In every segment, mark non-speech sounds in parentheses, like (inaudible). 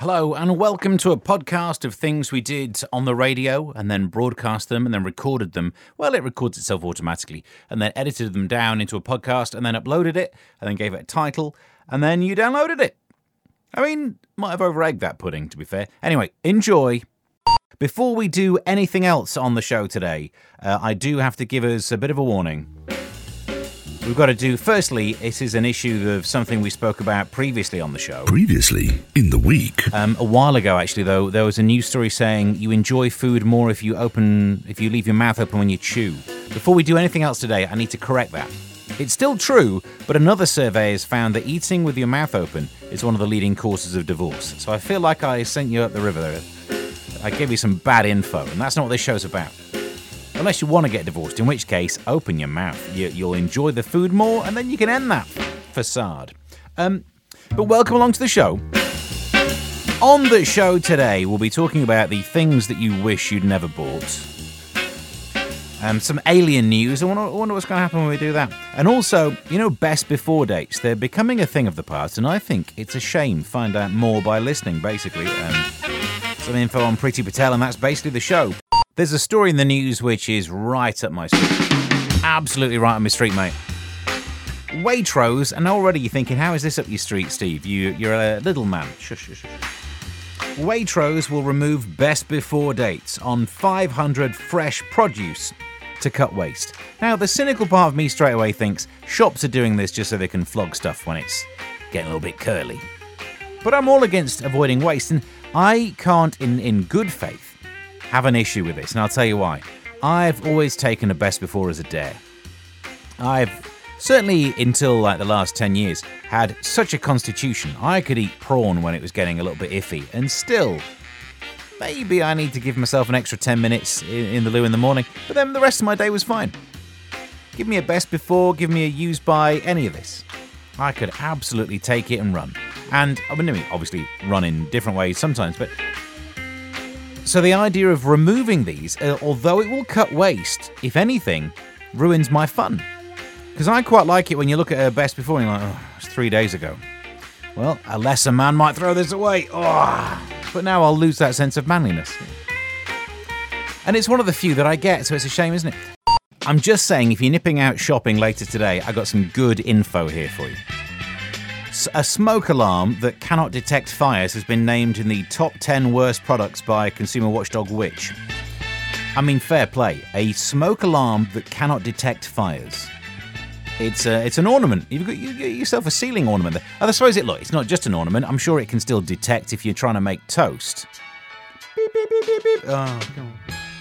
Hello, and welcome to a podcast of things we did on the radio and then broadcast them and then recorded them. Well, it records itself automatically and then edited them down into a podcast and then uploaded it and then gave it a title and then you downloaded it. I mean, might have over egged that pudding, to be fair. Anyway, enjoy. Before we do anything else on the show today, uh, I do have to give us a bit of a warning. We've got to do, firstly, this is an issue of something we spoke about previously on the show. Previously in the week. Um, a while ago, actually, though, there was a news story saying you enjoy food more if you open, if you leave your mouth open when you chew. Before we do anything else today, I need to correct that. It's still true, but another survey has found that eating with your mouth open is one of the leading causes of divorce. So I feel like I sent you up the river there. I gave you some bad info, and that's not what this show's about. Unless you want to get divorced, in which case, open your mouth. You, you'll enjoy the food more, and then you can end that facade. Um, but welcome along to the show. On the show today, we'll be talking about the things that you wish you'd never bought. Um, some alien news. I wonder, I wonder what's going to happen when we do that. And also, you know, best before dates. They're becoming a thing of the past, and I think it's a shame. Find out more by listening, basically. Um, some info on Priti Patel, and that's basically the show. There's a story in the news which is right up my street. Absolutely right up my street, mate. Waitrose, and already you're thinking, how is this up your street, Steve? You, you're a little man. Shush, shush, shush. Waitrose will remove best before dates on 500 fresh produce to cut waste. Now, the cynical part of me straight away thinks shops are doing this just so they can flog stuff when it's getting a little bit curly. But I'm all against avoiding waste, and I can't, in, in good faith, have an issue with this, and I'll tell you why. I've always taken a best before as a dare. I've certainly until like the last 10 years had such a constitution I could eat prawn when it was getting a little bit iffy, and still maybe I need to give myself an extra 10 minutes in, the loo in the morning, but then the rest of my day was fine. Give me a best before, give me a use by, any of this. I could absolutely take it and run. And I mean, obviously run in different ways sometimes, but so the idea of removing these, uh, although it will cut waste, if anything, ruins my fun. Because I quite like it when you look at her best before and you're like, oh, it's three days ago. Well, a lesser man might throw this away. Oh, but now I'll lose that sense of manliness. And it's one of the few that I get, so it's a shame, isn't it? I'm just saying, if you're nipping out shopping later today, I got some good info here for you. A smoke alarm that cannot detect fires has been named in the top 10 worst products by consumer watchdog Which. I mean, fair play. A smoke alarm that cannot detect fires. It's a, it's an ornament. You've got, you yourself a ceiling ornament there. I suppose it look. It's not just an ornament. I'm sure it can still detect if you're trying to make toast. Beep beep beep beep beep. Oh.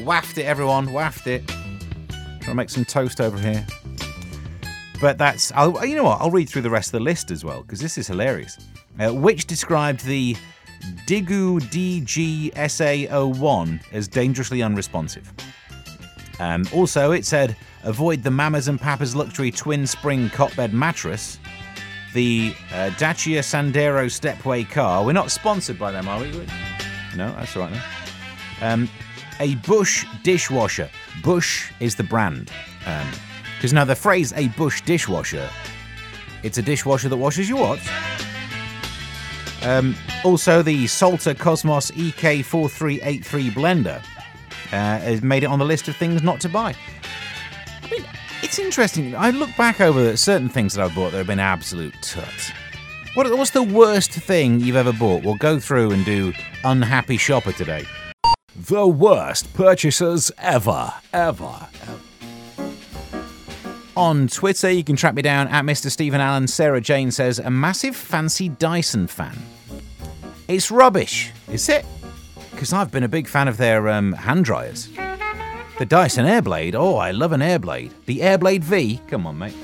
Waft it, everyone. Waft it. Trying to make some toast over here. But that's, I'll, you know what, I'll read through the rest of the list as well, because this is hilarious. Uh, which described the Digoo DG SA01 as dangerously unresponsive. Um, also, it said avoid the Mamas and Papas luxury twin spring cot-bed mattress, the uh, Dacia Sandero stepway car. We're not sponsored by them, are we? No, that's all right. Um, a Bush dishwasher. Bush is the brand. Um, because now the phrase a Bush dishwasher, it's a dishwasher that washes your what? Um, also, the Salter Cosmos EK4383 blender uh, has made it on the list of things not to buy. I mean, it's interesting. I look back over certain things that I've bought that have been absolute tut. What, what's the worst thing you've ever bought? We'll go through and do unhappy shopper today. The worst purchases ever, ever, ever. On Twitter, you can track me down at Mr. Stephen Allen. Sarah Jane says, a massive fancy Dyson fan. It's rubbish, is it? Because I've been a big fan of their um, hand dryers. The Dyson Airblade, oh, I love an Airblade. The Airblade V, come on, mate.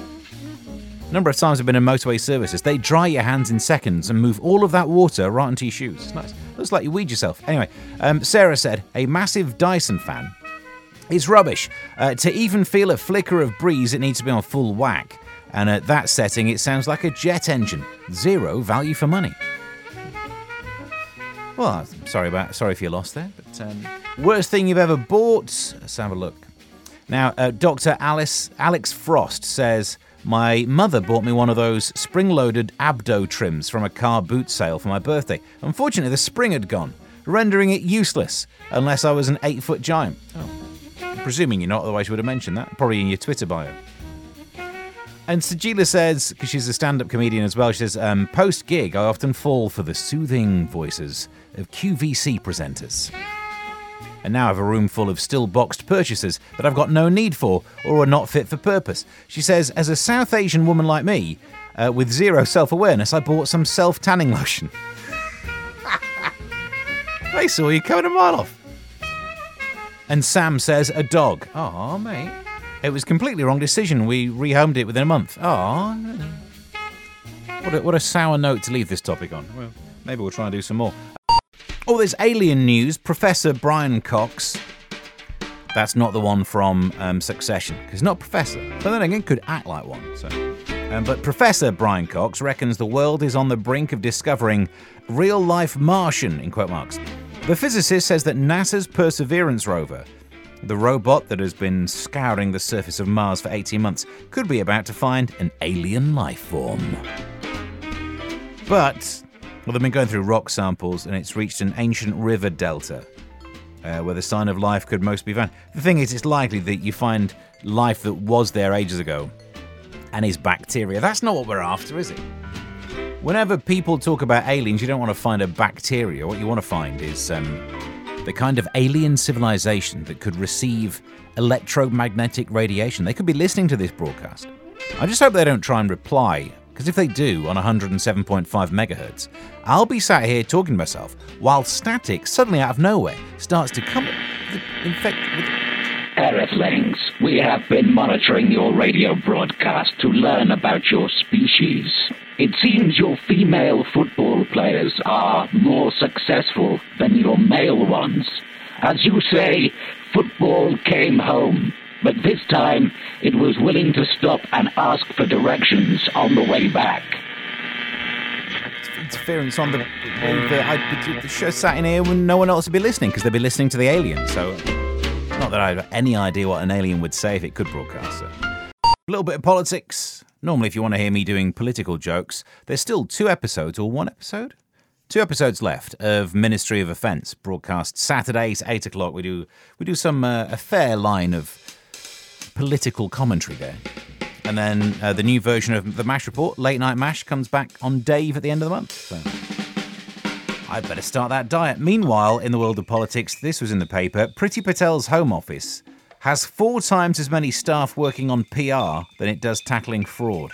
A number of times I've been in motorway services. They dry your hands in seconds and move all of that water right into your shoes. It's nice. Looks like you weed yourself. Anyway, um, Sarah said, a massive Dyson fan it's rubbish. Uh, to even feel a flicker of breeze, it needs to be on full whack. And at that setting, it sounds like a jet engine. Zero value for money. Well, sorry about sorry if you lost there. But um, worst thing you've ever bought? Let's have a look. Now, uh, Dr. Alice Alex Frost says My mother bought me one of those spring loaded abdo trims from a car boot sale for my birthday. Unfortunately, the spring had gone, rendering it useless unless I was an eight foot giant. Oh. Presuming you're not, otherwise you would have mentioned that. Probably in your Twitter bio. And Sajeela says, because she's a stand up comedian as well, she says, um, post gig, I often fall for the soothing voices of QVC presenters. And now I have a room full of still boxed purchases that I've got no need for or are not fit for purpose. She says, as a South Asian woman like me, uh, with zero self awareness, I bought some self tanning lotion. (laughs) they saw you coming a mile off. And Sam says, a dog. Oh, mate. It was completely wrong decision. We rehomed it within a month. Oh, what a, what a sour note to leave this topic on. Well, maybe we'll try and do some more. Oh, there's alien news. Professor Brian Cox. That's not the one from um, Succession, because not Professor. But then again, could act like one. So, um, but Professor Brian Cox reckons the world is on the brink of discovering real-life Martian in quote marks. The physicist says that NASA's Perseverance rover the robot that has been scouring the surface of Mars for 18 months could be about to find an alien life form. But, well, they've been going through rock samples and it's reached an ancient river delta uh, where the sign of life could most be found. The thing is, it's likely that you find life that was there ages ago and is bacteria. That's not what we're after, is it? Whenever people talk about aliens, you don't want to find a bacteria. What you want to find is um, the kind of alien civilization that could receive electromagnetic radiation. They could be listening to this broadcast. I just hope they don't try and reply, because if they do on 107.5 megahertz, I'll be sat here talking to myself while static suddenly out of nowhere starts to come. In fact, with Earthlings, we have been monitoring your radio broadcast to learn about your species. It seems your female football players are more successful than your male ones. As you say, football came home, but this time it was willing to stop and ask for directions on the way back. interference on the, the, I, the show sat in here when no one else would be listening because they'd be listening to the alien. So, not that I have any idea what an alien would say if it could broadcast. A little bit of politics. Normally, if you want to hear me doing political jokes, there's still two episodes or one episode. Two episodes left of Ministry of Offence, broadcast Saturdays, eight o'clock. We do we do some uh, a fair line of political commentary there. And then uh, the new version of the MASH report, Late Night MASH, comes back on Dave at the end of the month. So I better start that diet. Meanwhile, in the world of politics, this was in the paper. Priti Patel's Home Office has four times as many staff working on PR than it does tackling fraud.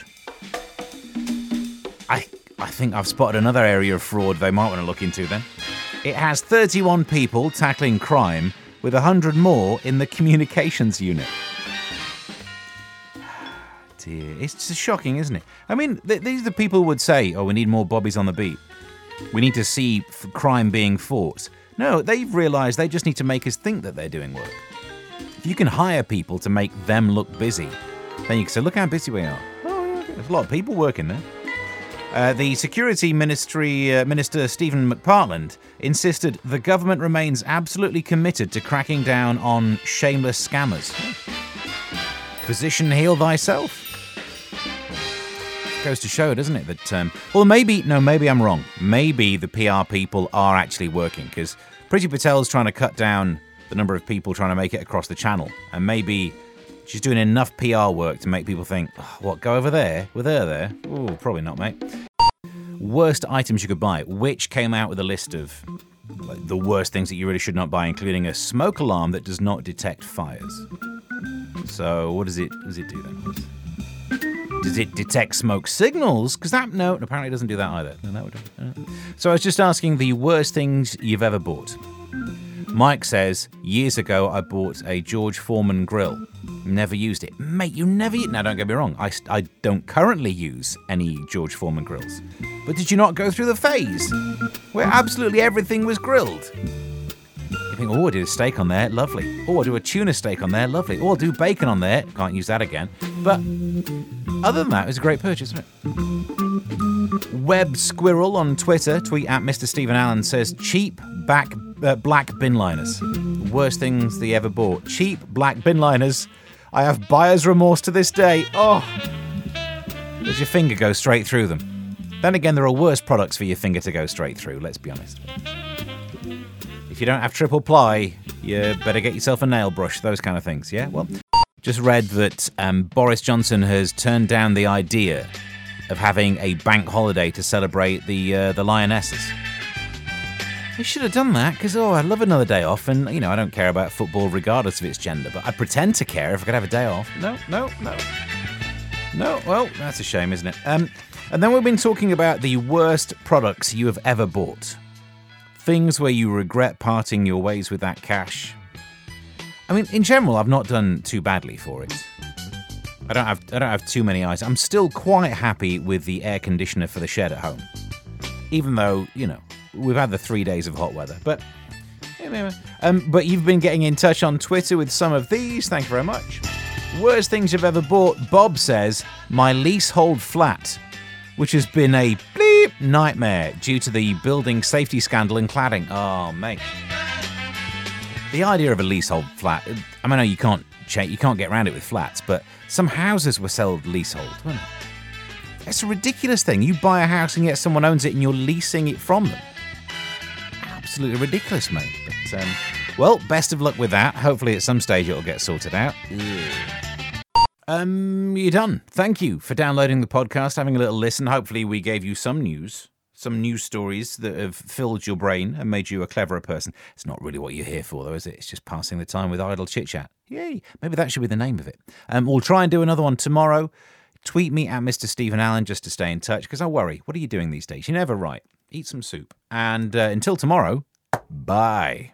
I I think I've spotted another area of fraud they might want to look into then. It has 31 people tackling crime, with 100 more in the communications unit (sighs) dear. It's just shocking, isn't it? I mean, th- these are the people who would say, oh, we need more bobbies on the beat. We need to see crime being fought. No, they've realised they just need to make us think that they're doing work. If you can hire people to make them look busy, then you can say, look how busy we are. Oh, yeah, there's a lot of people working there. Uh, the Security Ministry uh, Minister Stephen McPartland insisted the government remains absolutely committed to cracking down on shameless scammers. Physician, heal thyself goes to show, doesn't it? That, um, well, maybe, no, maybe I'm wrong. Maybe the PR people are actually working because Priti Patel's trying to cut down the number of people trying to make it across the channel. And maybe she's doing enough PR work to make people think, oh, what, go over there with her there? Oh, probably not, mate. Worst items you could buy, which came out with a list of like, the worst things that you really should not buy, including a smoke alarm that does not detect fires. So, what does it, does it do then? Does it detect smoke signals? Because that no, apparently it doesn't do that either. No, that would, uh. So I was just asking the worst things you've ever bought. Mike says years ago I bought a George Foreman grill. Never used it, mate. You never. Eat. Now don't get me wrong. I I don't currently use any George Foreman grills. But did you not go through the phase where absolutely everything was grilled? You think, oh, I do a steak on there, lovely. Oh, I do a tuna steak on there, lovely. Oh, I'll do bacon on there, can't use that again. But other than that, it was a great purchase, wasn't it? Web Squirrel on Twitter, tweet at Mr. Stephen Allen, says cheap back, uh, black bin liners. Worst things they ever bought. Cheap black bin liners. I have buyer's remorse to this day. Oh. Does your finger go straight through them? Then again, there are worse products for your finger to go straight through, let's be honest. If you don't have triple ply, you better get yourself a nail brush, those kind of things, yeah? Well, just read that um, Boris Johnson has turned down the idea of having a bank holiday to celebrate the uh, the lionesses. He should have done that because oh, I'd love another day off, and you know I don't care about football regardless of its gender, but I'd pretend to care if I could have a day off. No, no, no, no. Well, that's a shame, isn't it? Um, and then we've been talking about the worst products you have ever bought, things where you regret parting your ways with that cash. I mean, in general, I've not done too badly for it. I don't have I don't have too many eyes. I'm still quite happy with the air conditioner for the shed at home, even though you know we've had the three days of hot weather. But um, but you've been getting in touch on Twitter with some of these. Thank you very much. Worst things you've ever bought. Bob says my leasehold flat, which has been a bleep nightmare due to the building safety scandal in cladding. Oh mate, the idea of a leasehold flat. I mean, know you can't you can't get around it with flats, but some houses were sold leasehold, weren't they? It's a ridiculous thing. You buy a house and yet someone owns it and you're leasing it from them. Absolutely ridiculous, mate. But, um, well, best of luck with that. Hopefully, at some stage, it'll get sorted out. Um, you're done. Thank you for downloading the podcast, having a little listen. Hopefully, we gave you some news, some news stories that have filled your brain and made you a cleverer person. It's not really what you're here for, though, is it? It's just passing the time with idle chit chat. Yay! Maybe that should be the name of it. Um, we'll try and do another one tomorrow. Tweet me at Mr. Stephen Allen just to stay in touch because I worry. What are you doing these days? You never write. Eat some soup. And uh, until tomorrow, bye.